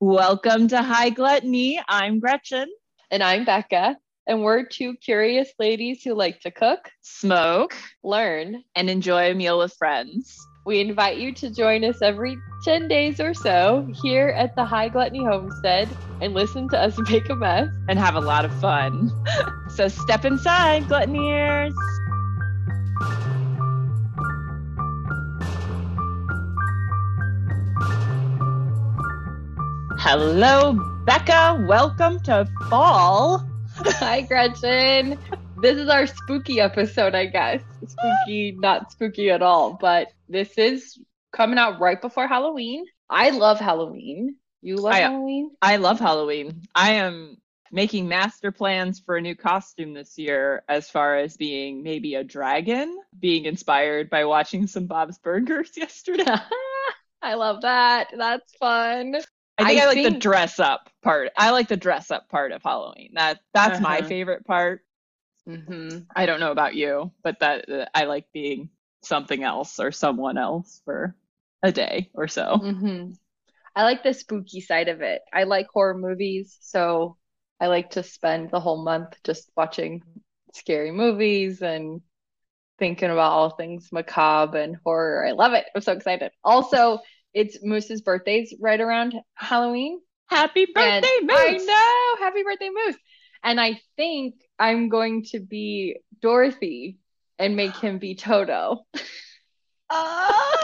Welcome to High Gluttony. I'm Gretchen. And I'm Becca. And we're two curious ladies who like to cook, Smoke learn. and enjoy a meal with friends. We invite you to join us every 10 days or so here at the High Gluttony Homestead and listen to us make a mess. and have a lot of fun. so step inside, gluttoneers. Hello, Becca. Welcome to fall. Hi, Gretchen. This is our spooky episode, I guess. Spooky, not spooky at all, but this is coming out right before Halloween. I love Halloween. You love I- Halloween? I love Halloween. I am making master plans for a new costume this year as far as being maybe a dragon, being inspired by watching some Bob's Burgers yesterday. I love that. That's fun. I think I, I like the dress up part. I like the dress up part of Halloween. That that's my Uh-huh. favorite part. hmm I don't know about you, but that uh, I like being something else or someone else for a day or so. hmm I like the spooky side of it. I like horror movies, so I like to spend the whole month just watching scary movies and thinking about all things macabre and horror. I love it. I'm so excited. Also, it's Moose's birthday's right around Halloween. Happy And birthday, I Moose! know. Happy birthday, Moose. And I think I'm going to be Dorothy and make him be Toto. Ah,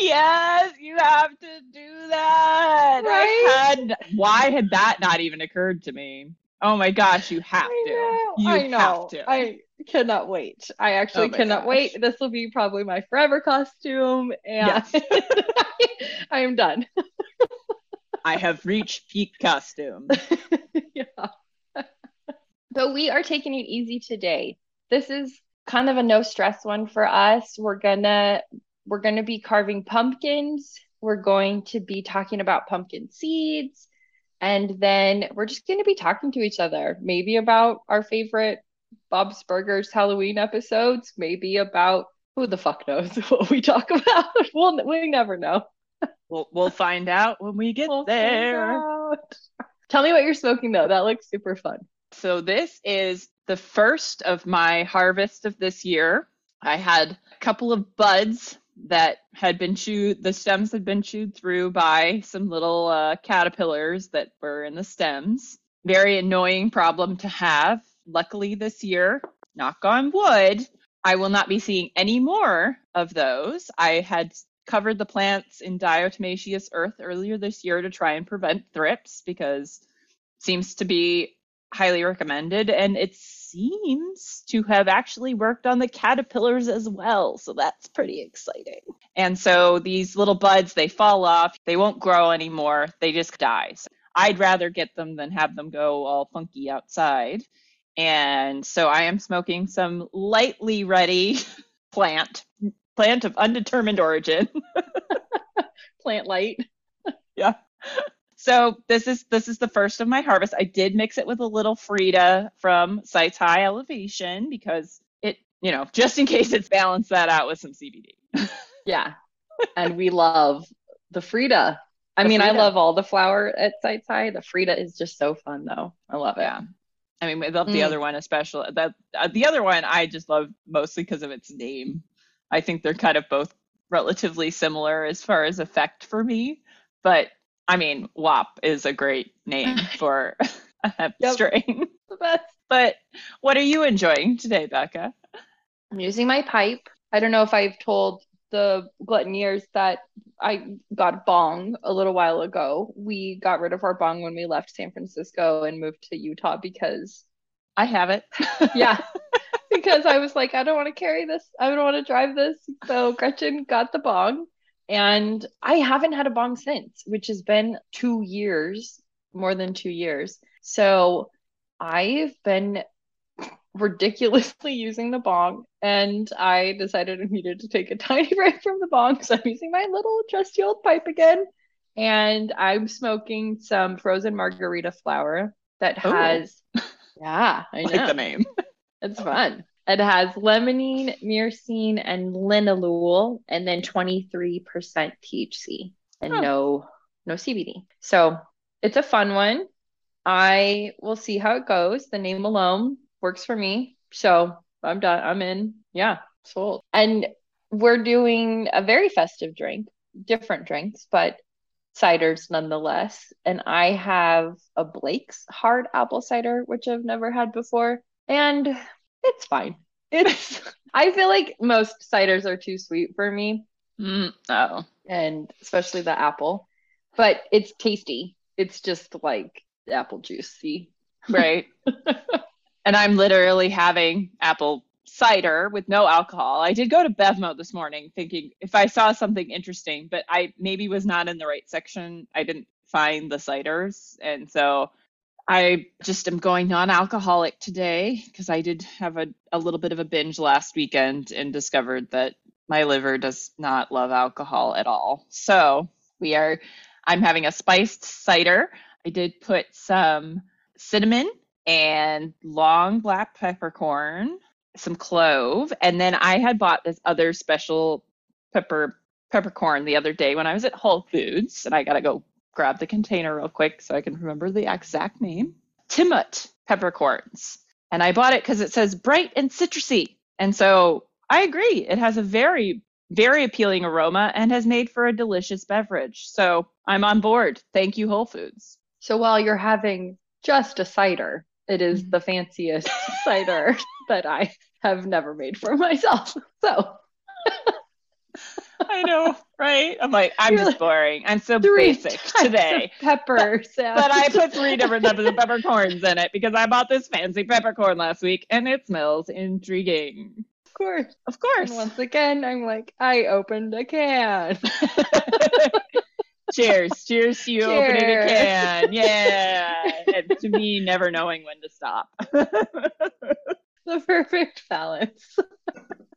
yes, you have to do that. I Right? had why had that not even occurred to me? Oh my gosh, you have I to. know. You I know. have to. I cannot wait. I actually Oh cannot gosh. wait. This will be probably my forever costume, and Yes. I am done. I have reached peak costume. yeah. So we are taking it easy today. This is kind of a no stress one for us. We're gonna we're gonna be carving pumpkins. We're going to be talking about pumpkin seeds. And then we're just going to be talking to each other, maybe about our favorite Bob's Burgers Halloween episodes, maybe about who the fuck knows what we talk about. We'll we never know. We'll we'll find out when we get We'll there. Tell me what you're smoking though. That looks super fun. So this is the first of my harvest of this year. I had a couple of buds that had been chewed, the stems had been chewed through by some little uh, caterpillars that were in the stems. Very annoying problem to have. Luckily this year, knock on wood, I will not be seeing any more of those. I had covered the plants in diatomaceous earth earlier this year to try and prevent thrips because it seems to be highly recommended and it seems to have actually worked on the caterpillars as well so that's pretty exciting. And so these little buds they fall off they won't grow anymore they just die. So i'd rather get them than have them go all funky outside and so i am smoking some lightly ready plant plant of undetermined origin Plant light. Yeah. So this is this is the first of my harvest. I did mix it with a little Frida from Sites High Elevation because it, you know, just in case it's balanced that out with some CBD. Yeah. and we love the Frida. I The mean, I love all the flower at Sites High. The Frida is just so fun though. I love it. Yeah. I mean, I love the Mm. other one especially. That uh, the other one I just love mostly because of its name. I think they're kind of both relatively similar as far as effect for me, but I mean, WAP is a great name for a hemp Yep. strain. The. But what are you enjoying today, Becca? I'm using my pipe. I don't know if I've told the gluttoneers that I got bong a little while ago. We got rid of our bong when we left San Francisco and moved to Utah because, I have it. yeah, because I was like, I don't want to carry this. I don't want to drive this. So Gretchen got the bong. And I haven't had a bong since, which has been two years, more than two years. So I've been ridiculously using the bong, and I decided I needed to take a tiny break from the bong. So I'm using my little trusty old pipe again. And I'm smoking some frozen margarita flower that Oh. has, yeah, I like know. the name. It's fun. It has limonene, myrcene, and linalool, and then 23% THC and Oh. no no CBD. So it's a fun one. I will see how it goes. The name alone works for me. So I'm done. I'm in. Yeah, sold. And we're doing a very festive drink, different drinks, but ciders nonetheless. And I have a Blake's hard apple cider, which I've never had before. And it's fine. It's, I feel like most ciders are too sweet for me. Mm, oh. And especially the apple, but it's tasty. It's just like apple juicy. Right. and I'm literally having apple cider with no alcohol. I did go to BevMo this morning thinking if I saw something interesting, but I maybe was not in the right section. I didn't find the ciders. And so I just am going non alcoholic today because I did have a, a little bit of a binge last weekend and discovered that my liver does not love alcohol at all. So we are, I'm having a spiced cider. I did put some cinnamon and long black peppercorn some clove, and then I had bought this other special pepper peppercorn the other day when I was at Whole Foods, and I gotta go grab the container real quick so I can remember the exact name. Timut peppercorns, and I bought it because it says bright and citrusy, and so I agree. It has a very very appealing aroma and has made for a delicious beverage. So I'm on board. Thank you, Whole Foods. So while you're having just a cider, it is the fanciest cider that I have never made for myself. So I know, right? I'm like, I'm You're just like, boring. I'm so basic today. pepper, but, but I put three different types of peppercorns in it because I bought this fancy peppercorn last week and it smells intriguing. Of course. Of course. And once again, I'm like, I opened a can. Cheers. Cheers to you Cheers. opening a can. Yeah. and to me, never knowing when to stop. the perfect balance.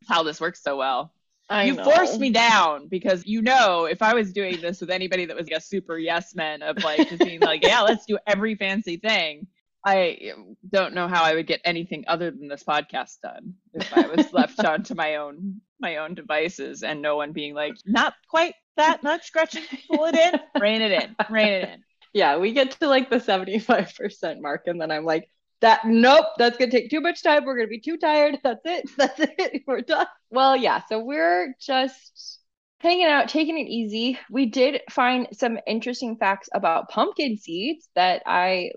How this works so well. I you know. forced me down because you know if I was doing this with anybody that was like a super yes man of like just being like, yeah, let's do every fancy thing. I don't know how I would get anything other than this podcast done if I was left onto my own my own devices and no one being like, not quite that much, Gretchen. Pull it in, rein it in, rein it in. Yeah, we get to like the 75% mark, and then I'm like, that nope, that's gonna take too much time. We're gonna be too tired. That's it. That's it. We're done. Well, yeah, so we're just hanging out, taking it easy. We did find some interesting facts about pumpkin seeds that I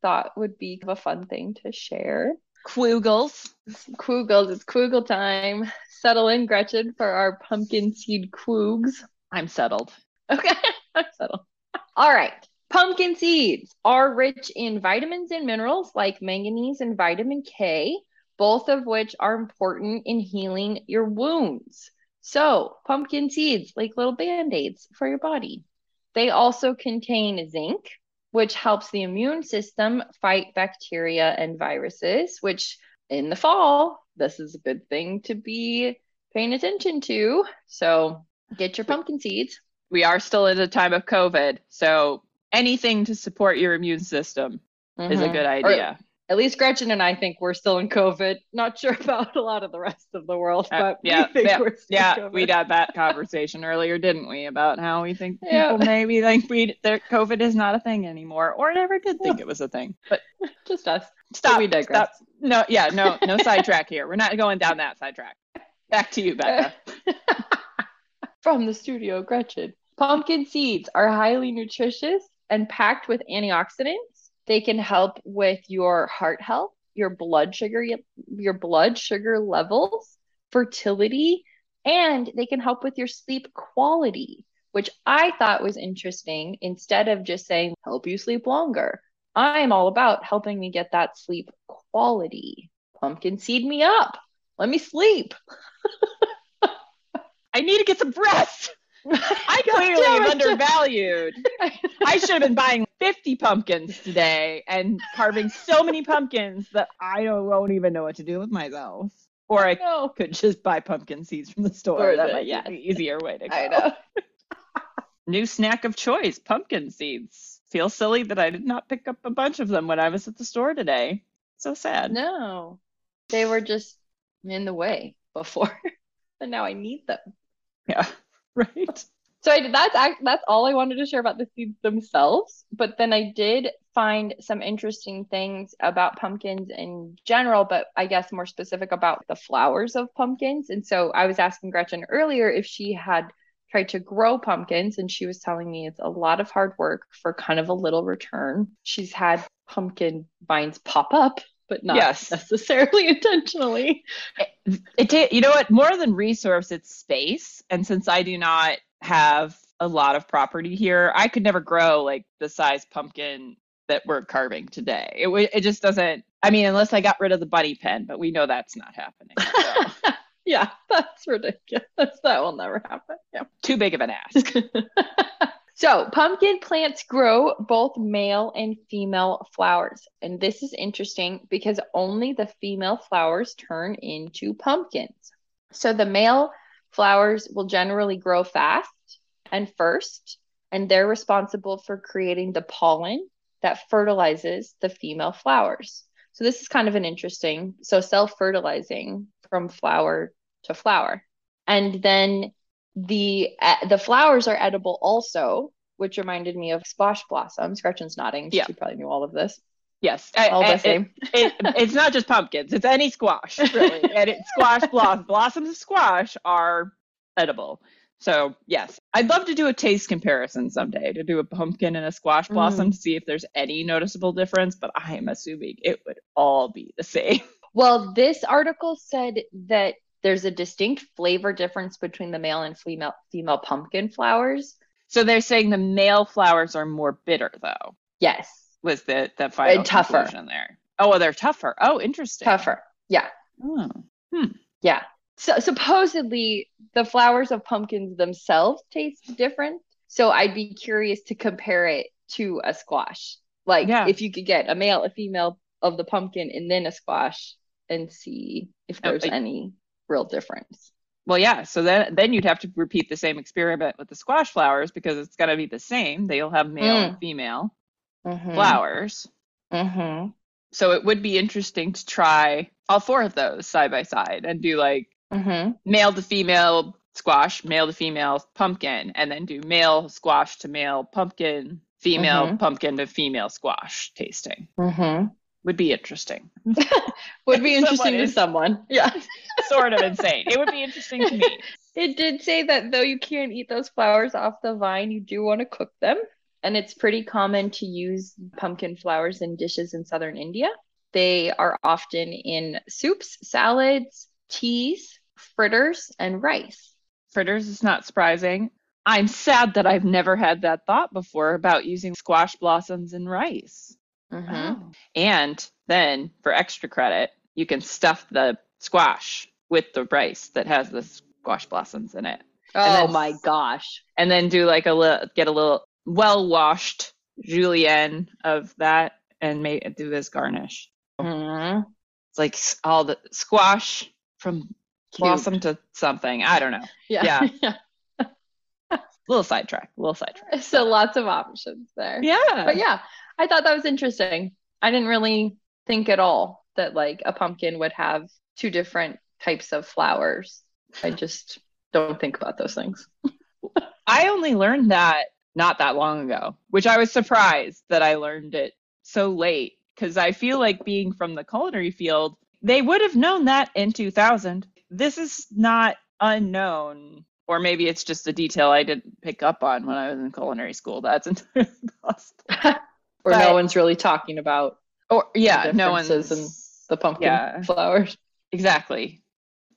thought would be a fun thing to share. Quoogles. Quoogles. It's Quoogle time. Settle in, Gretchen, for our pumpkin seed quoogs. I'm settled. Okay, I'm settled. All right. Pumpkin seeds are rich in vitamins and minerals like manganese and vitamin K, both of which are important in healing your wounds. So, pumpkin seeds, like little band aids for your body. They also contain zinc, which helps the immune system fight bacteria and viruses, which in the fall, this is a good thing to be paying attention to. So get your pumpkin seeds. We are still in a time of COVID. So anything to support your immune system mm-hmm. is a mm-hmm. good idea. Or at least Gretchen and I think we're still in COVID. Not sure about a lot of the rest of the world, uh, but uh, yeah, yeah, yeah. We had that conversation earlier, didn't we, about how we think people maybe think we that COVID is not a thing anymore, or never did think it was a thing. But just us. Stop. We digress. Stop. No, yeah, no, no sidetrack here. We're not going down that sidetrack. Back to you, Becca. From the studio, Gretchen. Pumpkin seeds are highly nutritious and packed with antioxidants they can help with your heart health, your blood sugar, your blood sugar levels, fertility, and they can help with your sleep quality, which I thought was interesting. Instead of just saying, help you sleep longer, I'm all about helping me get that sleep quality. Pumpkin seed me up. Let me sleep. I need to get some rest. I clearly am undervalued. I should have been buying 50 pumpkins today and carving so many pumpkins that I don't, won't even know what to do with myself. Or I, I could just buy pumpkin seeds from the store. Or that might yeah. be the easier way to go. I know. New snack of choice, pumpkin seeds. Feel silly that I did not pick up a bunch of them when I was at the store today. So sad. No. They were just in the way before. and now I need them. Yeah. right? So I, that's that's all I wanted to share about the seeds themselves. But then I did find some interesting things about pumpkins in general, but I guess more specific about the flowers of pumpkins. And so I was asking Gretchen earlier if she had tried to grow pumpkins, and she was telling me it's a lot of hard work for kind of a little return. She's had pumpkin vines pop up but not yes. necessarily intentionally. It, it, you know what? More than resource, it's space. And since I do not have a lot of property here, I could never grow like the size pumpkin that we're carving today. It it just doesn't. I mean, unless I got rid of the bunny pen, but we know that's not happening. So. yeah, that's ridiculous. That will never happen. Yeah, too big of an ask. So, pumpkin plants grow both male and female flowers. And this is interesting because only the female flowers turn into pumpkins. So, the male flowers will generally grow fast and first, and they're responsible for creating the pollen that fertilizes the female flowers. So, this is kind of an interesting, so self fertilizing from flower to flower. And then the uh, the flowers are edible also, which reminded me of squash blossoms. Gretchen's nodding. Yeah. She probably knew all of this. Yes, all the same. It, it, it's not just pumpkins; it's any squash, really. and it, squash blossoms, blossoms of squash are edible. So yes, I'd love to do a taste comparison someday to do a pumpkin and a squash blossom mm. to see if there's any noticeable difference. But I am assuming it would all be the same. Well, this article said that there's a distinct flavor difference between the male and female female pumpkin flowers. So they're saying the male flowers are more bitter, though. Yes, was the the final and tougher conclusion there. Oh, well, they're tougher. Oh, interesting. Tougher. Yeah. Oh. Hmm. Yeah. So supposedly the flowers of pumpkins themselves taste different. So I'd be curious to compare it to a squash. Like yeah. if you could get a male, a female of the pumpkin, and then a squash, and see if oh, there's oh, any real difference. Well, yeah. So then, then you'd have to repeat the same experiment with the squash flowers because it's going to be the same. They'll have male mm. and female mm-hmm. flowers. Mm-hmm. So it would be interesting to try all four of those side by side and do like mm-hmm. male to female squash, male to female pumpkin, and then do male squash to male pumpkin, female mm-hmm. pumpkin to female squash tasting. Would be interesting. would be interesting to someone. Yeah. sort of insane. It would be interesting to me. It did say that though you can't eat those flowers off the vine, you do want to cook them. And it's pretty common to use pumpkin flowers in dishes in southern India. They are often in soups, salads, teas, fritters, and rice. Fritters is not surprising. I'm sad that I've never had that thought before about using squash blossoms in rice. Mm-hmm. Oh. And then for extra credit, you can stuff the squash with the rice that has the squash blossoms in it. Oh then, my gosh. And then do like a little, get a little well washed julienne of that and make do this garnish. Mm-hmm. It's like all the squash from Cute. blossom to something. I don't know. Yeah. Yeah. little sidetrack, little sidetrack. So lots of options there. Yeah. But yeah, I thought that was interesting. I didn't really think at all that like a pumpkin would have two different types of flowers. I just don't think about those things. I only learned that not that long ago, which I was surprised that I learned it so late because I feel like being from the culinary field, they would have known that in 2000. This is not unknown, or maybe it's just a detail I didn't pick up on when I was in culinary school. That's entirely possible. or but, no one's really talking about. Or yeah, no one's in the pumpkin yeah, flowers. Exactly.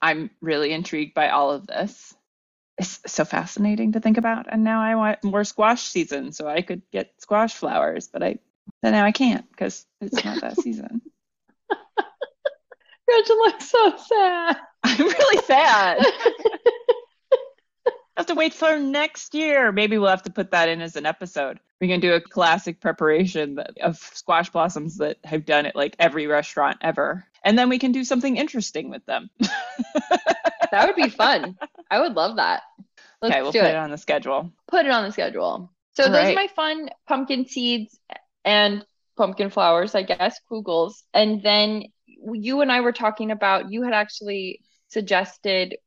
I'm really intrigued by all of this. It's so fascinating to think about. And now I want more squash season so I could get squash flowers, but I but now I can't because it's not that season. Gretchen looks so sad. I'm really sad. Have to wait for next year. Maybe we'll have to put that in as an episode. We can do a classic preparation of squash blossoms that have done at like every restaurant ever. And then we can do something interesting with them. that would be fun. I would love that. Let's okay, we'll put it. it. on the schedule. Put it on the schedule. So All those right. are my fun pumpkin seeds and pumpkin flowers, I guess, quoogles. And then you and I were talking about you had actually suggested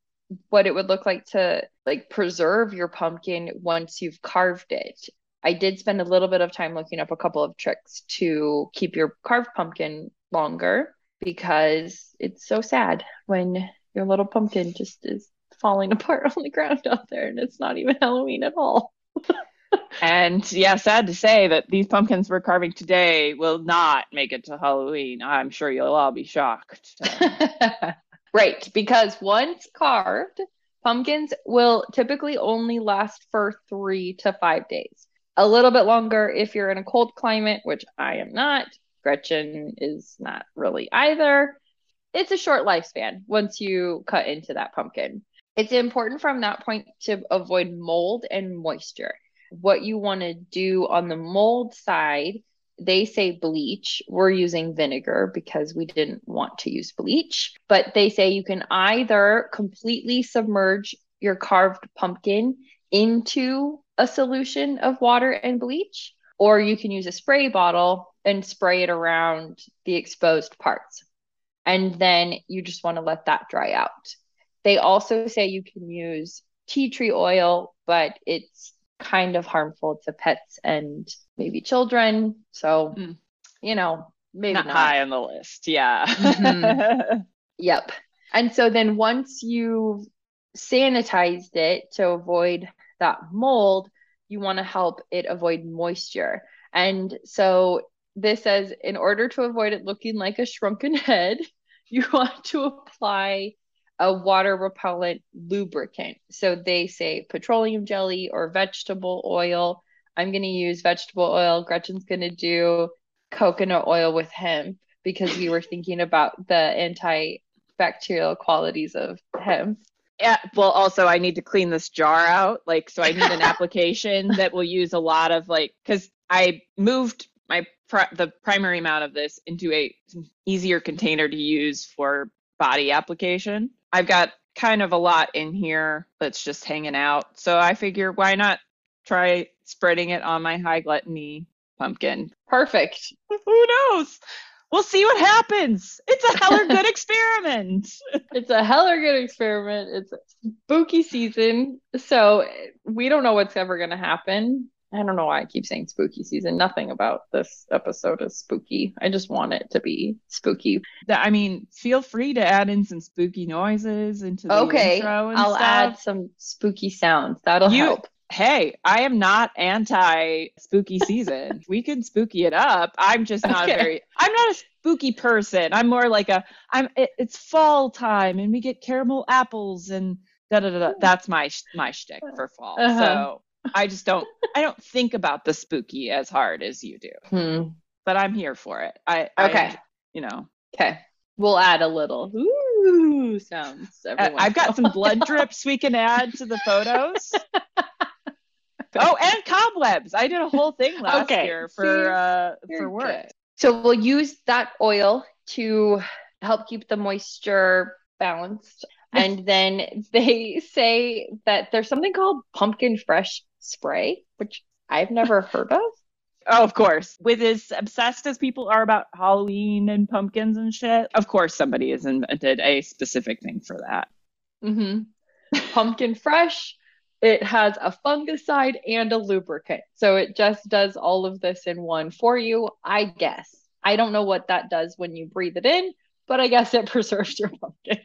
what it would look like to like preserve your pumpkin once you've carved it. I did spend a little bit of time looking up a couple of tricks to keep your carved pumpkin longer because it's so sad when your little pumpkin just is falling apart on the ground out there and it's not even Halloween at all. and yeah, sad to say that these pumpkins we're carving today will not make it to Halloween. I'm sure you'll all be shocked. right, because once carved, pumpkins will typically only last for three to five days. A little bit longer if you're in a cold climate, which I am not. Gretchen is not really either. It's a short lifespan once you cut into that pumpkin. It's important from that point to avoid mold and moisture. What you want to do on the mold side, they say bleach. We're using vinegar because we didn't want to use bleach. But they say you can either completely submerge your carved pumpkin into a solution of water and bleach, or you can use a spray bottle and spray it around the exposed parts. And then you just want to let that dry out. They also say you can use tea tree oil, but it's kind of harmful to pets and maybe children. So, mm. you know, maybe not, not, high on the list. Yeah. Mm-hmm. yep. And so then once you've sanitized it to avoid that mold, you want to help it avoid moisture. And so this says in order to avoid it looking like a shrunken head, you want to apply a water repellent lubricant. So they say petroleum jelly or vegetable oil. I'm going to use vegetable oil. Gretchen's going to do coconut oil with hemp because we were thinking about the antibacterial qualities of hemp. Yeah, well, also I need to clean this jar out. Like, so I need an application that will use a lot of like, because I moved my the primary amount of this into a easier container to use for body application. I've got kind of a lot in here that's just hanging out. So I figure why not try spreading it on my high gluttony pumpkin. Perfect. Who knows? We'll see what happens. It's a heller good experiment. It's a heller good experiment. It's spooky season. So we don't know what's ever going to happen. I don't know why I keep saying spooky season. Nothing about this episode is spooky. I just want it to be spooky. I mean, feel free to add in some spooky noises into the okay, intro. Okay, I'll stuff. add some spooky sounds. That'll you, help. Hey, I am not anti spooky season. we can spooky it up. I'm just not okay. very. I'm not a spooky person. I'm more like a. I'm. It, it's fall time and we get caramel apples and da da da. That's my my shtick for fall. Uh-huh. So I just don't I don't think about the spooky as hard as you do. Hmm. But I'm here for it. I okay. I, you know. Okay. We'll add a little ooh sounds. Uh, I've got some blood drips we can add to the photos. oh, and cobwebs. I did a whole thing last okay. year for uh for work. Good. So we'll use that oil to help keep the moisture balanced. And then they say that there's something called pumpkin fresh spray, which I've never heard of. Oh, of course. With as obsessed as people are about Halloween and pumpkins and shit, of course somebody has invented a specific thing for that. Mm-hmm. Pumpkin fresh. It has a fungicide and a lubricant. So it just does all of this in one for you, I guess. I don't know what that does when you breathe it in, but I guess it preserves your pumpkin.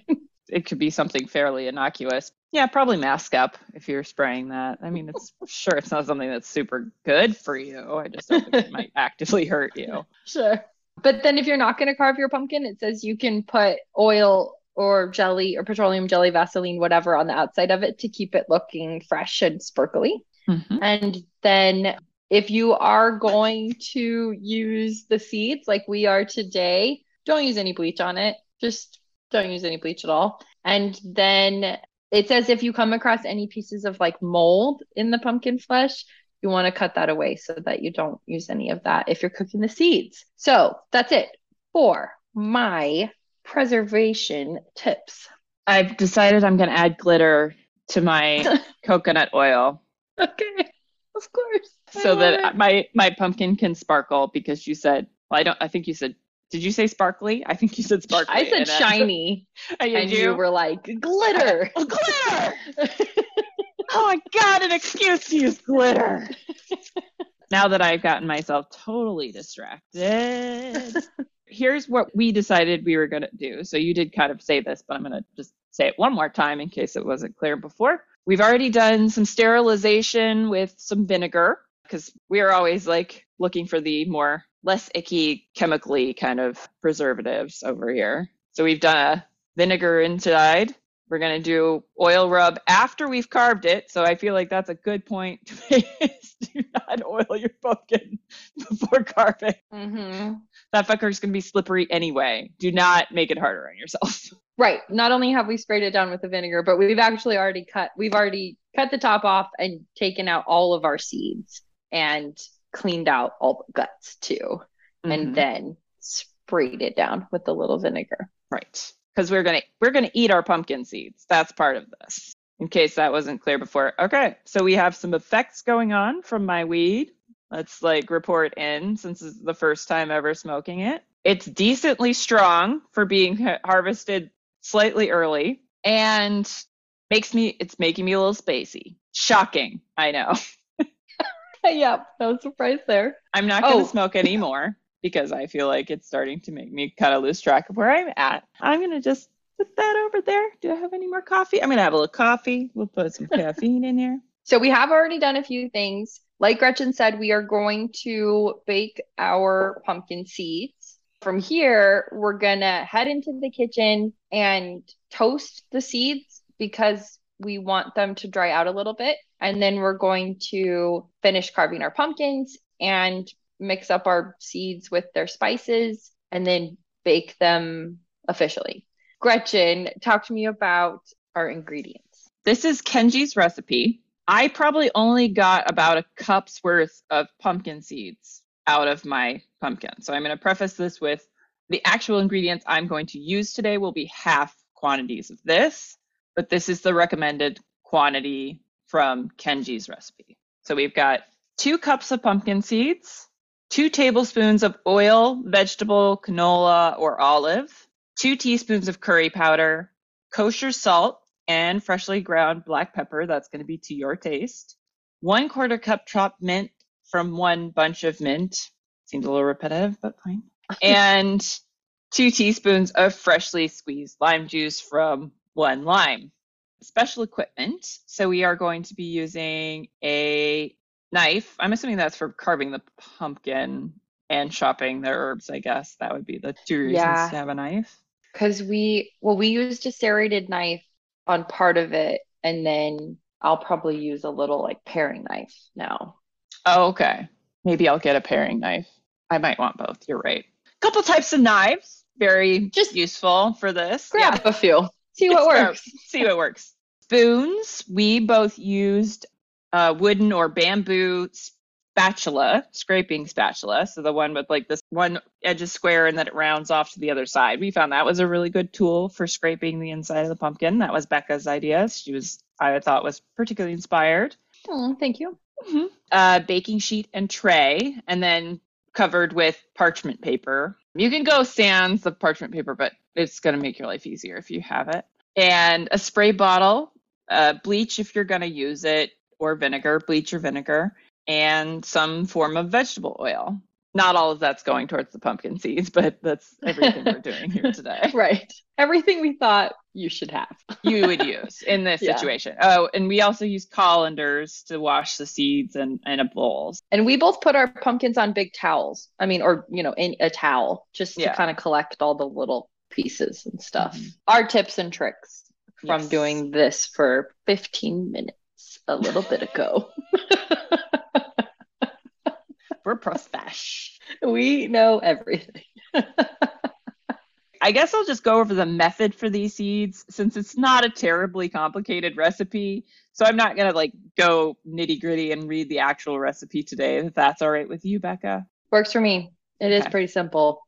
It could be something fairly innocuous. Yeah, probably mask up if you're spraying that. I mean, it's sure it's not something that's super good for you. I just don't think it might actively hurt you. Sure. But then if you're not going to carve your pumpkin, it says you can put oil or jelly or petroleum jelly, Vaseline, whatever on the outside of it to keep it looking fresh and sparkly. Mm-hmm. And then if you are going to use the seeds like we are today, don't use any bleach on it. Just don't use any bleach at all. And then it says if you come across any pieces of like mold in the pumpkin flesh, you want to cut that away so that you don't use any of that if you're cooking the seeds. So that's it for my preservation tips. I've decided I'm going to add glitter to my coconut oil. Okay, of course. So that it. my my pumpkin can sparkle because you said well, I don't. I think you said Did you say sparkly? I think you said sparkly. I said shiny, oh, and and you were like glitter. Oh, glitter! oh, my God, an excuse to use glitter. now that I've gotten myself totally distracted, here's what we decided we were going to do. So you did kind of say this, but I'm going to just say it one more time in case it wasn't clear before. We've already done some sterilization with some vinegar because we are always like looking for the more less icky chemically kind of preservatives over here. So we've done a vinegar inside. We're going to do oil rub after we've carved it. So I feel like that's a good point to make is do not oil your pumpkin before carving. hmm That fucker's going to be slippery anyway. Do not make it harder on yourself. Right. Not only have we sprayed it down with the vinegar, but we've actually already cut. We've already cut the top off and taken out all of our seeds and cleaned out all the guts too, Mhm. and then sprayed it down with a little vinegar. Right. Because we're gonna we're gonna eat our pumpkin seeds. That's part of this. In case that wasn't clear before. Okay, so we have some effects going on from my weed. Let's like report in since this is the first time ever smoking it. It's decently strong for being harvested slightly early and makes me it's making me a little spacey. Shocking, I know. yeah, no surprise there. I'm not going to Oh. smoke anymore because I feel like it's starting to make me kind of lose track of where I'm at. I'm going to just put that over there. Do I have any more coffee? I'm going to have a little coffee. We'll put some caffeine in here. So we have already done a few things. Like Gretchen said, we are going to bake our pumpkin seeds. From here, we're gonna head into the kitchen and toast the seeds because we want them to dry out a little bit. And then we're going to finish carving our pumpkins and mix up our seeds with their spices and then bake them officially. Gretchen, talk to me about our ingredients. This is Kenji's recipe. I probably only got about a cup's worth of pumpkin seeds out of my pumpkin. So I'm going to preface this with the actual ingredients I'm going to use today will be half quantities of this, but this is the recommended quantity from Kenji's recipe. So we've got two cups of pumpkin seeds, two tablespoons of oil, vegetable, canola, or olive, two teaspoons of curry powder, kosher salt, and freshly ground black pepper. That's going to be to your taste. One quarter cup chopped mint from one bunch of mint. Seems a little repetitive, but fine. And two teaspoons of freshly squeezed lime juice from one lime. Special equipment. So we are going to be using a knife. I'm assuming that's for carving the pumpkin and chopping the herbs, I guess. That would be the two reasons Yeah. to have a knife. Because we, well, we used a serrated knife on part of it, and then I'll probably use a little like paring knife now. Oh, okay. Maybe I'll get a paring knife. I might want both. You're right. Couple types of knives. Very Just useful for this. Grab a few, see what works. See what works. Spoons. We both used uh, wooden or bamboo spatula, scraping spatula. So the one with like this one edge is square and then it rounds off to the other side. We found that was a really good tool for scraping the inside of the pumpkin. That was Becca's idea. She was, I thought, was particularly inspired. Oh, thank you. uh, baking sheet and tray, and then covered with parchment paper. You can go sans of parchment paper, but it's going to make your life easier if you have it. And a spray bottle, uh, bleach if you're going to use it, or vinegar, bleach or vinegar, and some form of vegetable oil. Not all of that's going towards the pumpkin seeds, but that's everything we're doing here today. Right. Everything we thought you should have. You would use in this Yeah. situation. Oh, and we also use colanders to wash the seeds and in a bowl. And we both put our pumpkins on big towels. I mean, or, you know, in a towel just to Yeah. kind of collect all the little pieces and stuff. Mhm. Our tips and tricks from Yes. doing this for 15 minutes a little bit ago. We're profesh. we know everything. I guess I'll just go over the method for these seeds since it's not a terribly complicated recipe. So I'm not going to like go nitty gritty and read the actual recipe today, if that's all right with you, Becca. Works for me. It is Okay. pretty simple.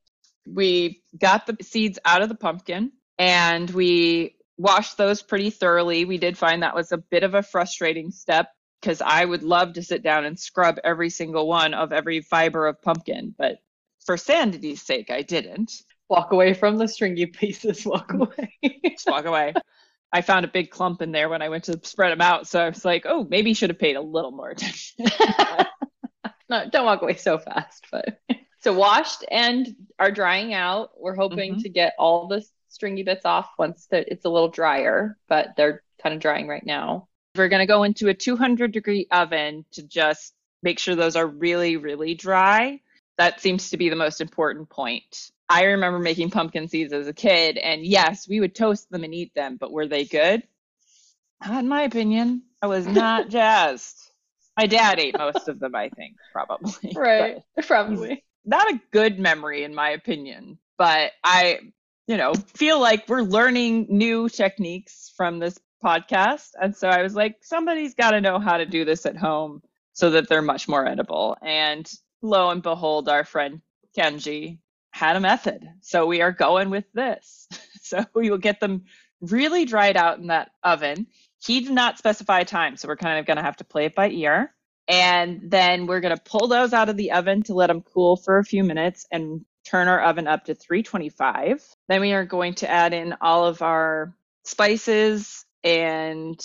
We got the seeds out of the pumpkin and we washed those pretty thoroughly. We did find that was a bit of a frustrating step because I would love to sit down and scrub every single one of every fiber of pumpkin, but for sanity's sake, I didn't. Walk away from the stringy pieces. Walk away. Just walk away. I found a big clump in there when I went to spread them out. So I was like, oh, maybe you should have paid a little more attention. no, don't walk away so fast. But so washed and are drying out. We're hoping Mhm. to get all the stringy bits off once it's a little drier, but they're kind of drying right now. We're going to go into a 200 degree oven to just make sure those are really, really dry. That seems to be the most important point. I remember making pumpkin seeds as a kid, and yes, we would toast them and eat them, but were they good? Not in my opinion. I was not jazzed. My dad ate most of them, I think, probably. Right. But Probably. Not a good memory, in my opinion. But I, you know, feel like we're learning new techniques from this podcast. And so I was like, somebody's got to know how to do this at home so that they're much more edible. And lo and behold, our friend Kenji had a method. So we are going with this. So we will get them really dried out in that oven. He did not specify time, so we're kind of going to have to play it by ear. And then we're going to pull those out of the oven to let them cool for a few minutes and turn our oven up to 325. Then we are going to add in all of our spices and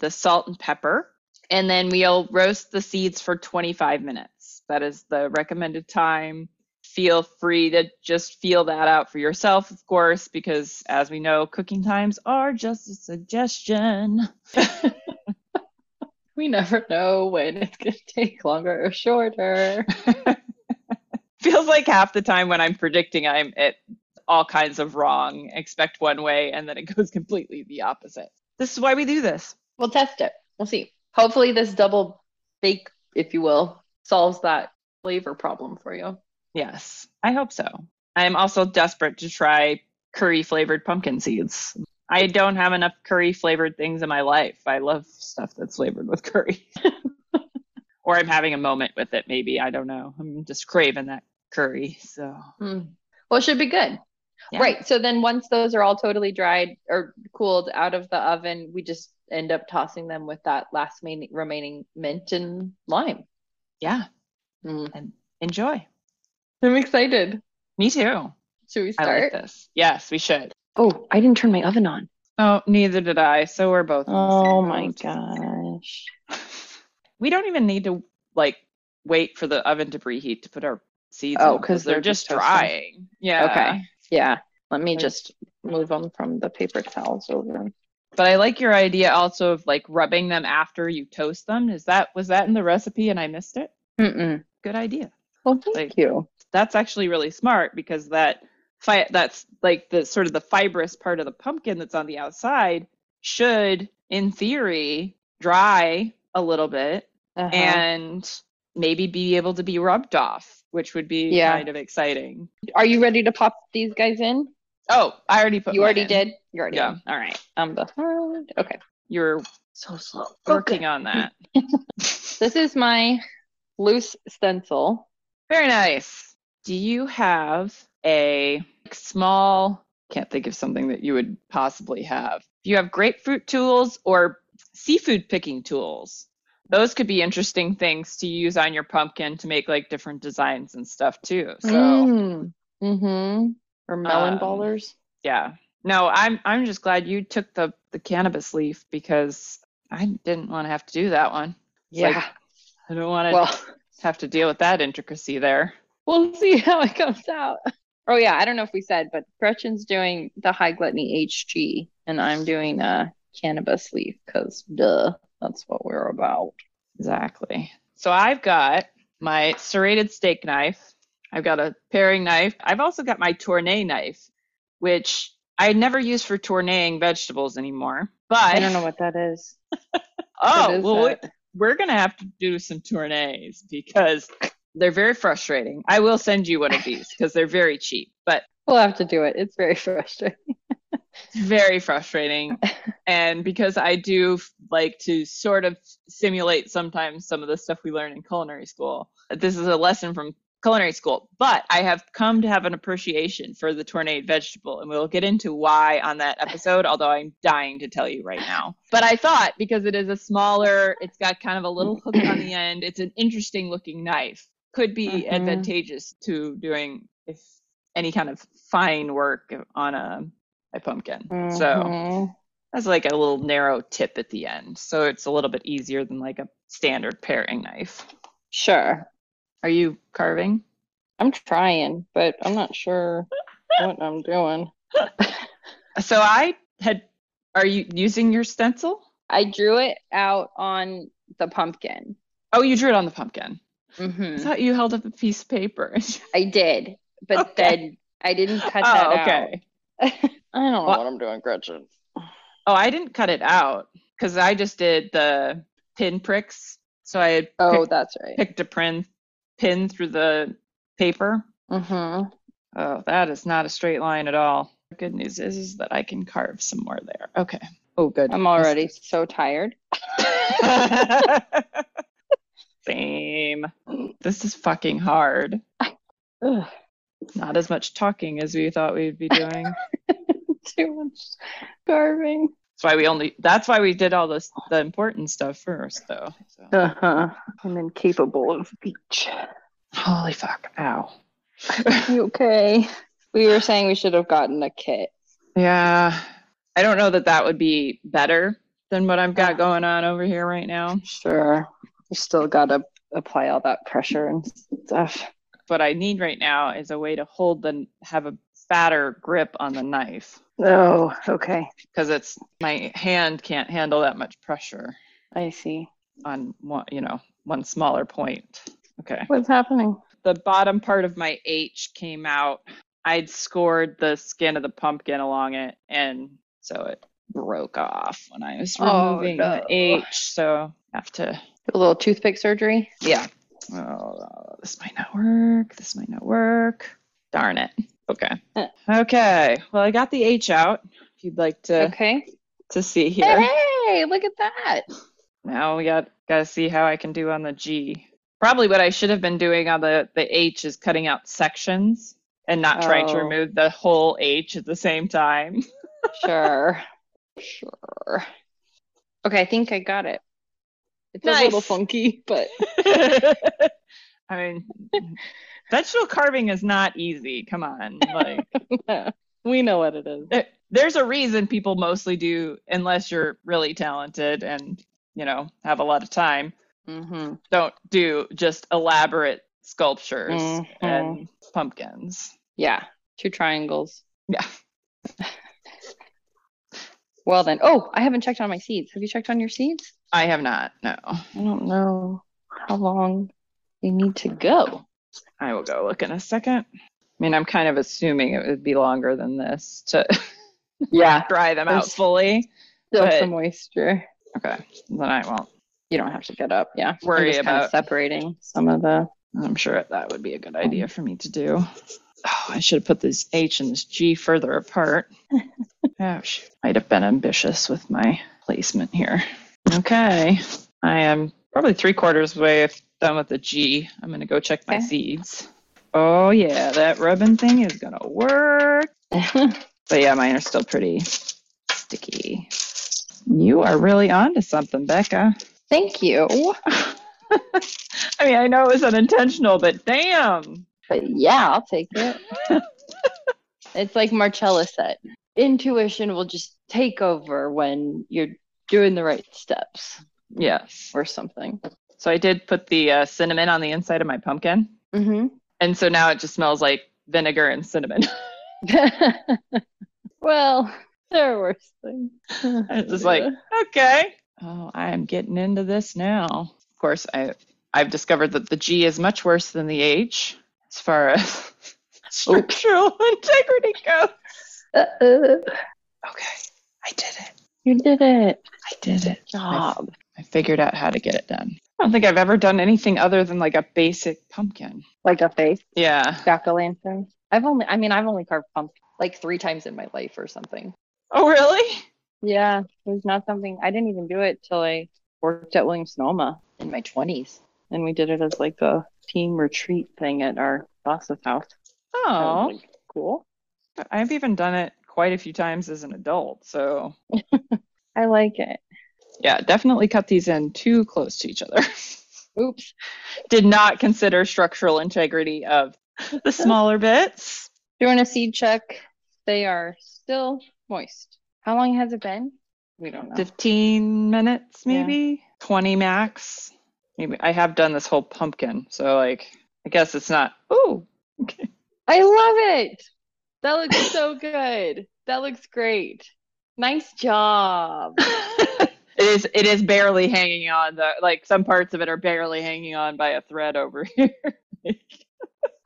the salt and pepper. And then we'll roast the seeds for 25 minutes. That is the recommended time. Feel free to just feel that out for yourself, of course, because as we know, cooking times are just a suggestion. We never know when it's going to take longer or shorter. Feels like half the time when I'm predicting, I'm at all kinds of wrong, expect one way, and then it goes completely the opposite. This is why we do this. We'll test it. We'll see. Hopefully, this double bake, if you will, solves that flavor problem for you. Yes, I hope so. I am also desperate to try curry flavored pumpkin seeds. I don't have enough curry flavored things in my life. I love stuff that's flavored with curry. or I'm having a moment with it, maybe. I don't know. I'm just craving that curry. So, Hmm. Well, it should be good. yeah. Right. So then once those are all totally dried or cooled out of the oven, we just end up tossing them with that last main, remaining mint and lime. Yeah. Mm. Enjoy. I'm excited. Me too. Should we I start? like this. Yes, we should. Oh, I didn't turn my oven on. Oh, neither did I. So we're both. Oh my gosh. We don't even need to like wait for the oven to preheat to put our seeds. Oh, in, 'cause they're, they're just just toasting. drying. Yeah. Okay. Yeah. Let me just move them from the paper towels over. But I like your idea also of like rubbing them after you toast them. Is that was that in the recipe and I missed it? Mm-mm. Good idea. Well, thank Like- you. That's actually really smart because that fi- that's like the sort of the fibrous part of the pumpkin that's on the outside should in theory dry a little bit Uh-huh. and maybe be able to be rubbed off, which would be Yeah. kind of exciting. Are you ready to pop these guys in? Oh, I already put you already in. did? You already Yeah. did. All right. I'm behind. Okay. You're So slow. working on that. This is my loose stencil. Very nice. Do you have a small, can't think of something that you would possibly have. Do you have grapefruit tools or seafood picking tools? Those could be interesting things to use on your pumpkin to make like different designs and stuff too. So, Mm. Mm-hmm. Or melon Um, ballers. yeah. No, I'm I'm just glad you took the the cannabis leaf because I didn't want to have to do that one. It's Yeah. like, I don't want to well, have to deal with that intricacy there. we'll see how it comes out. Oh yeah, I don't know if we said, but Gretchen's doing the high gluttony HG, and I'm doing a cannabis leaf because duh, that's what we're about. Exactly. So I've got my serrated steak knife. I've got a paring knife. I've also got my tourné knife, which I never use for tournaying vegetables anymore. But I don't know what that is. oh, What is well, we, that? we're gonna have to do some tournés because they're very frustrating. I will send you one of these because they're very cheap, but We'll have to do it. It's very frustrating. very frustrating. and because I do like to sort of simulate sometimes some of the stuff we learn in culinary school, this is a lesson from culinary school. But I have come to have an appreciation for the tornado vegetable, and we'll get into why on that episode, although I'm dying to tell you right now. But I thought because it is a smaller, it's got kind of a little hook on the end, it's an interesting looking knife. Could be Mhm. advantageous to doing if any kind of fine work on a, a pumpkin. So Mhm. that's like a little narrow tip at the end. So it's a little bit easier than like a standard paring knife. Sure. Are you carving? I'm trying, but I'm not sure what I'm doing. So I had, are you using your stencil? I drew it out on the pumpkin. Oh, you drew it on the pumpkin. I hmm thought you held up a piece of paper. I did, but Okay. then I didn't cut that oh, okay. out. I don't know Well- what I'm doing, Gretchen. Oh, I didn't cut it out because I just did the pin pricks. So I had Oh, picked, that's right. picked a pin, pin through the paper. hmm Oh, that is not a straight line at all. The good news is, is that I can carve some more there. Okay. Oh, good. I'm already so tired. Same. This is fucking hard. Ugh, Not as much talking as we thought we'd be doing. too much carving. That's why we only. That's why we did all this the important stuff first, though. So. Uh huh. I'm incapable of speech. Holy fuck! Ow. You okay? We were saying we should have gotten a kit. yeah, I don't know that that would be better than what I've got going on over here right now. Sure. We still gotta apply all that pressure and stuff. What I need right now is a way to hold the have a fatter grip on the knife Oh, okay. because it's my hand can't handle that much pressure I see. on one, you know, one smaller point. Okay. What's happening? the bottom part of my H came out. I'd scored the skin of the pumpkin along it, and so it broke off when I was Oh, removing no. the H. So I have to, A little toothpick surgery? yeah. Oh, this might not work. This might not work. Darn it. Okay. Uh. Okay. Well, I got the H out. If you'd like to Okay. to see here. Hey, look at that. Now we got got to see how I can do on the G. Probably what I should have been doing on the the H is cutting out sections and not trying to Oh. remove the whole H at the same time. Sure. Sure. Okay, I think I got it. It's a little funky, but I mean, vegetable carving is not easy. Come on, like we know what it is. there- there's a reason people mostly do unless you're really talented and you know have a lot of time. Mm-hmm. Don't do just elaborate sculptures Mhm. and pumpkins. Yeah, two triangles. Yeah. Well then, oh, I haven't checked on my seeds. Have you checked on your seeds? I have not. No. I don't know how long they need to go. I will go look in a second. I mean, I'm kind of assuming it would be longer than this to Yeah, dry them out fully. still But- some moisture. Okay, then I won't. You don't have to get up. Yeah, Worry about- separating some of the. I'm sure that would be a good idea um, for me to do. Oh, I should have put this H and this G further apart. oh, shoot. Might have been ambitious with my placement here. Okay, I am probably three quarters way done with the G. I'm going to go check my Okay. seeds. Oh, yeah, that rubbing thing is going to work. But yeah, mine are still pretty sticky. You are really onto something, Becca. Thank you. I mean, I know it was unintentional, but damn. But yeah, I'll take it. it's like Marcella said intuition will just take over when you're doing the right steps Yes. or something. So I did put the uh, cinnamon on the inside of my pumpkin. Mm-hmm. And so now it just smells like vinegar and cinnamon. well, there are worse things. it's just like, okay. Oh, I am getting into this now. Of course, I, I've discovered that the G is much worse than the H as far as structural integrity goes. Uh-uh. Okay. I did it. You did it. I did it. Job. I figured out how to get it done. I don't think I've ever done anything other than like a basic pumpkin. Like a face, Yeah. jack o' lantern. I've only, I mean, I've only carved pumpkin like three times in my life or something. Oh, really? Yeah, it was not something I didn't even do it till I worked at Williams Sonoma in my 20s. And we did it as like a team retreat thing at our boss's house. Oh, like, cool. I've even done it quite a few times as an adult. So, I like it. yeah, definitely cut these in too close to each other. Oops. Did not consider structural integrity of the smaller bits. Doing a seed check. They are still moist. How long has it been? We don't know. 15 minutes, maybe 20 max. Maybe I have done this whole pumpkin, so like I guess it's not. Oh, okay. I love it. That looks so good. That looks great. Nice job. it is. It is barely hanging on. The like some parts of it are barely hanging on by a thread over here.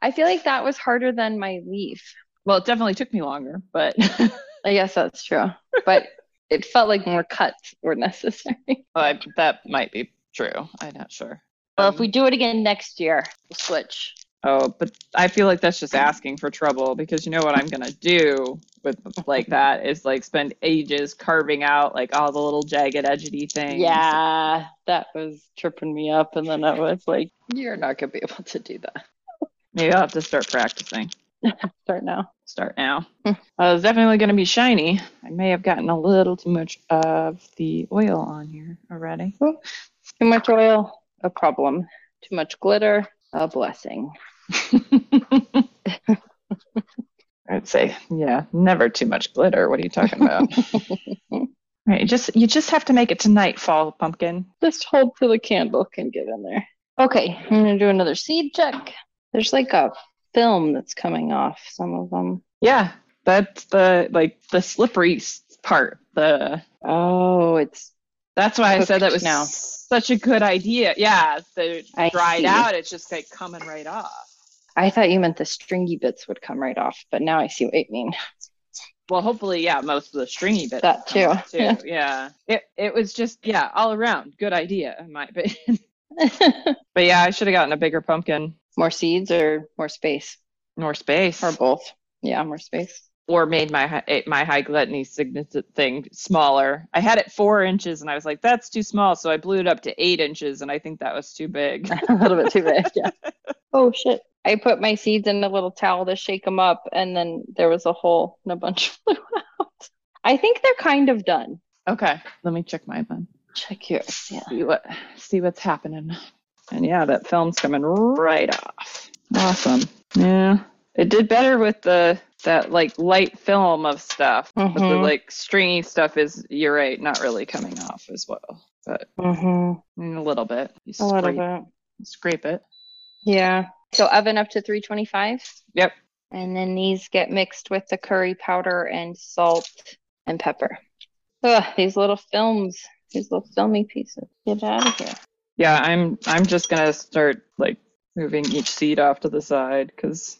I feel like that was harder than my leaf. well, it definitely took me longer, but I guess that's true. But it felt like more cuts were necessary. I, that might be true. I'm not sure. Well, Um, if we do it again next year, we'll switch. Oh, but I feel like that's just asking for trouble because you know what I'm gonna do with like that is like spend ages carving out like all the little jagged edgety things. Yeah, that was tripping me up. And then I was like, you're not going to be able to do that. Maybe I'll have to start practicing. Start now. Start now. Hmm. Uh, it's definitely gonna be shiny. I may have gotten a little too much of the oil on here already. Too much oil, a problem. Too much glitter, a blessing. I'd say, yeah, never too much glitter. What are you talking about? right, you just you just have to make it to nightfall, pumpkin. Just hold till the candle can get in there. Okay, I'm going to do another seed check. There's like a film that's coming off some of them. Yeah, that's the like the slippery part. The Oh, it's that's why I said that was now. such a good idea. Yeah, the I dried see. out, it's just like coming right off. I thought you meant the stringy bits would come right off, but now I see what you mean. Well, hopefully, yeah, most of the stringy bits. That too, too. yeah. Yeah. It it was just yeah, all around good idea in my opinion. but yeah, I should have gotten a bigger pumpkin, more seeds or more space more space, or both. Yeah, more space. Or made my my high gluttony signature thing smaller. I had it four inches, and I was like, that's too small, so I blew it up to eight inches, and I think that was too big. a little bit too big. Yeah. Oh shit. I put my seeds in a little towel to shake them up, and then there was a hole and a bunch flew out. I think they're kind of done. okay, let me check mine then. Check yours. Yeah. see what see what's happening. And yeah, that film's coming right off. Awesome. Yeah. It did better with the that like light film of stuff. But the Mhm. like stringy stuff is you're right, not really coming off as well. But Mm-hmm. I mean, a little bit. You A little scrape, bit. scrape it. Yeah. So oven up to 325. Yep. And then these get mixed with the curry powder and salt and pepper. Ugh, these little films, these little filmy pieces. Get out of here. Yeah, I'm I'm just gonna start like moving each seed off to the side because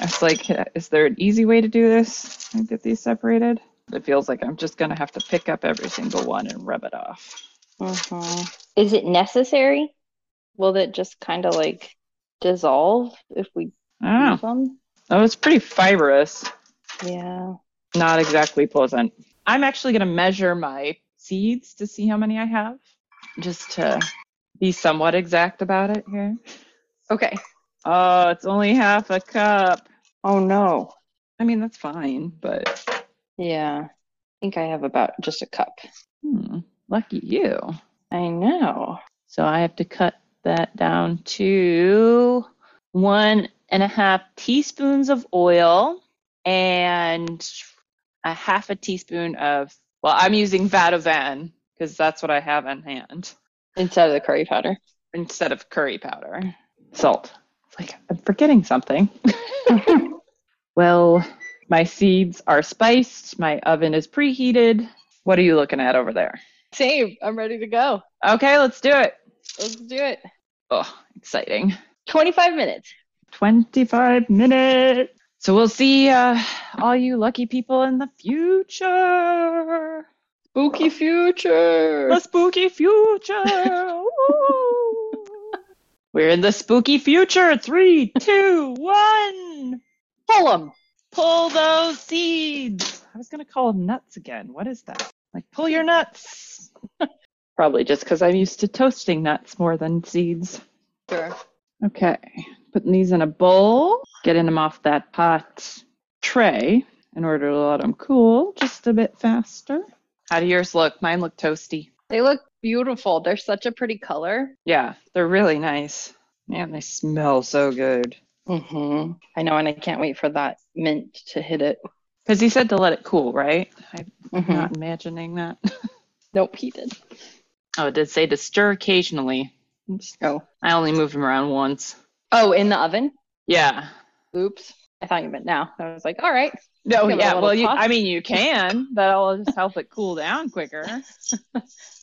I was like, is there an easy way to do this and get these separated? It feels like I'm just gonna have to pick up every single one and rub it off. hmm Is it necessary? Will it just kind of like dissolve if we use them? Oh, it's pretty fibrous. Yeah. Not exactly pleasant. I'm actually gonna measure my seeds to see how many I have, just to be somewhat exact about it here. Okay. Oh, it's only half a cup. Oh no. I mean, that's fine, but Yeah. I think I have about just a cup. hmm, lucky you. I know. So I have to cut that down to one and a half teaspoons of oil and a half a teaspoon of, well, I'm using Vadouvan because that's what I have on hand Instead of the curry powder. instead of curry powder. Salt. Like I'm forgetting something. well, my seeds are spiced. My oven is preheated. What are you looking at over there? Same. I'm ready to go. Okay, let's do it. Let's do it. Oh, exciting. 25 minutes. 25 minutes. So we'll see uh, all you lucky people in the future. Spooky future. The spooky future. We're in the spooky future. Three, two, one. Pull 'em. Pull those seeds. I was going to call them nuts again. What is that? Like, pull your nuts. Probably just because I'm used to toasting nuts more than seeds. Sure. Okay, putting these in a bowl, getting them off that pot tray in order to let them cool just a bit faster. How do yours look? Mine look toasty. They look beautiful. They're such a pretty color. Yeah, they're really nice. Man, they smell so good. hmm I know, and I can't wait for that mint to hit it. Because he said to let it cool, right? I'm Mhm. not imagining that. Nope, he did. oh, it did say to stir occasionally. Oops. Oh. I only moved him around once. Oh, in the oven? Yeah. Oops. I thought you meant now. I was like, all right. No, Give it a yeah. Well, you. I mean, you can. That'll just help it cool down quicker.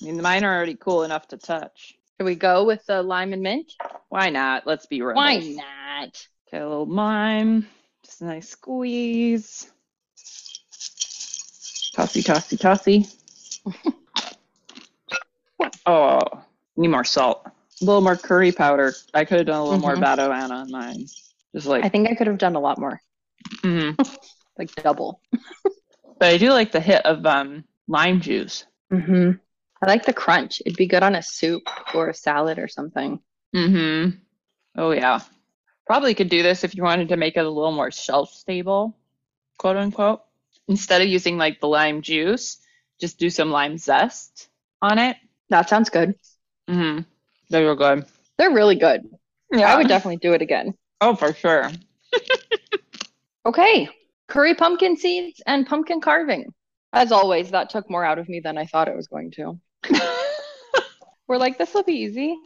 I mean, the mine are already cool enough to touch. Should we go with the lime and mint? Why not? Let's be real. Why not? Okay, a little lime. Just a nice squeeze. Tossy, tossy, tossy. oh, need more salt. A little more curry powder. I could have done a little more Mhm. Vadouvan on mine. Just like, I think I could have done a lot more, mhm. like double. but I do like the hit of um lime juice. hmm I like the crunch. It'd be good on a soup or a salad or something. Mm-hmm. Oh yeah. Probably could do this if you wanted to make it a little more shelf stable, quote unquote. Instead of using like the lime juice, just do some lime zest on it. That sounds good. Mm-hmm. They were good. They're really good. Yeah. I would definitely do it again. Oh, for sure. Okay. Curry pumpkin seeds and pumpkin carving. As always, that took more out of me than I thought it was going to. We're like, this will be easy.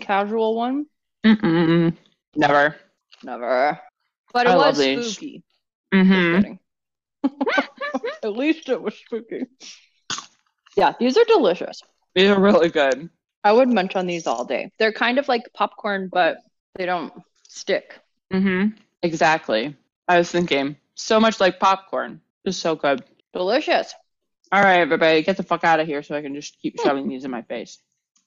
Casual one. Mm-mm. Never. Never. But it I was spooky. Mm-hmm. At least it was spooky. Yeah, these are delicious. These are really good. I would munch on these all day. They're kind of like popcorn, but they don't stick. Mm-hmm. Exactly. I was thinking so much like popcorn. Just so good. Delicious. All right, everybody, get the fuck out of here so I can just keep shoving these in my face.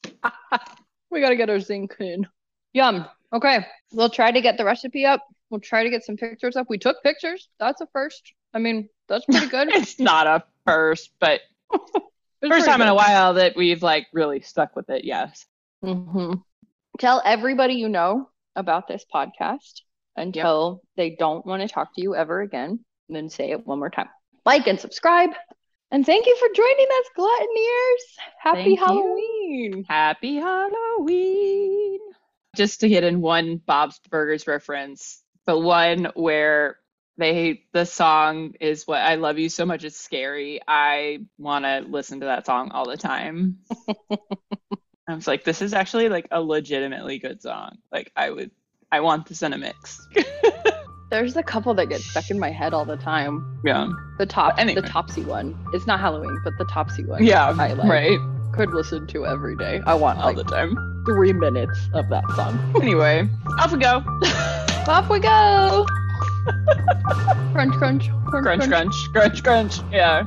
we gotta get our zinc in. Yum. Okay. We'll try to get the recipe up. We'll try to get some pictures up. We took pictures. That's a first. I mean, that's pretty good. It's not a first, but first time in a while that we've like really stuck with it. Yes. hmm Tell everybody you know about this podcast until they don't want to talk to you ever again. And then say it one more time. Like and subscribe. And thank you for joining us, Gluttoneers. Happy Thank you. Halloween. Happy Halloween. Just to get in one Bob's Burgers reference, the one where they the song is what I love you so much it's scary. I want to listen to that song all the time. I was like, this is actually like a legitimately good song. Like I would, I want this in a mix. There's a couple that get stuck in my head all the time. yeah, The top, Anyway. the Topsy one. It's not Halloween, but the Topsy one. yeah, I like. right, Could listen to every day. I want all like the time. three minutes of that song. Anyway, off we go. Off we go. crunch, crunch, crunch, crunch, crunch, crunch, crunch. Yeah.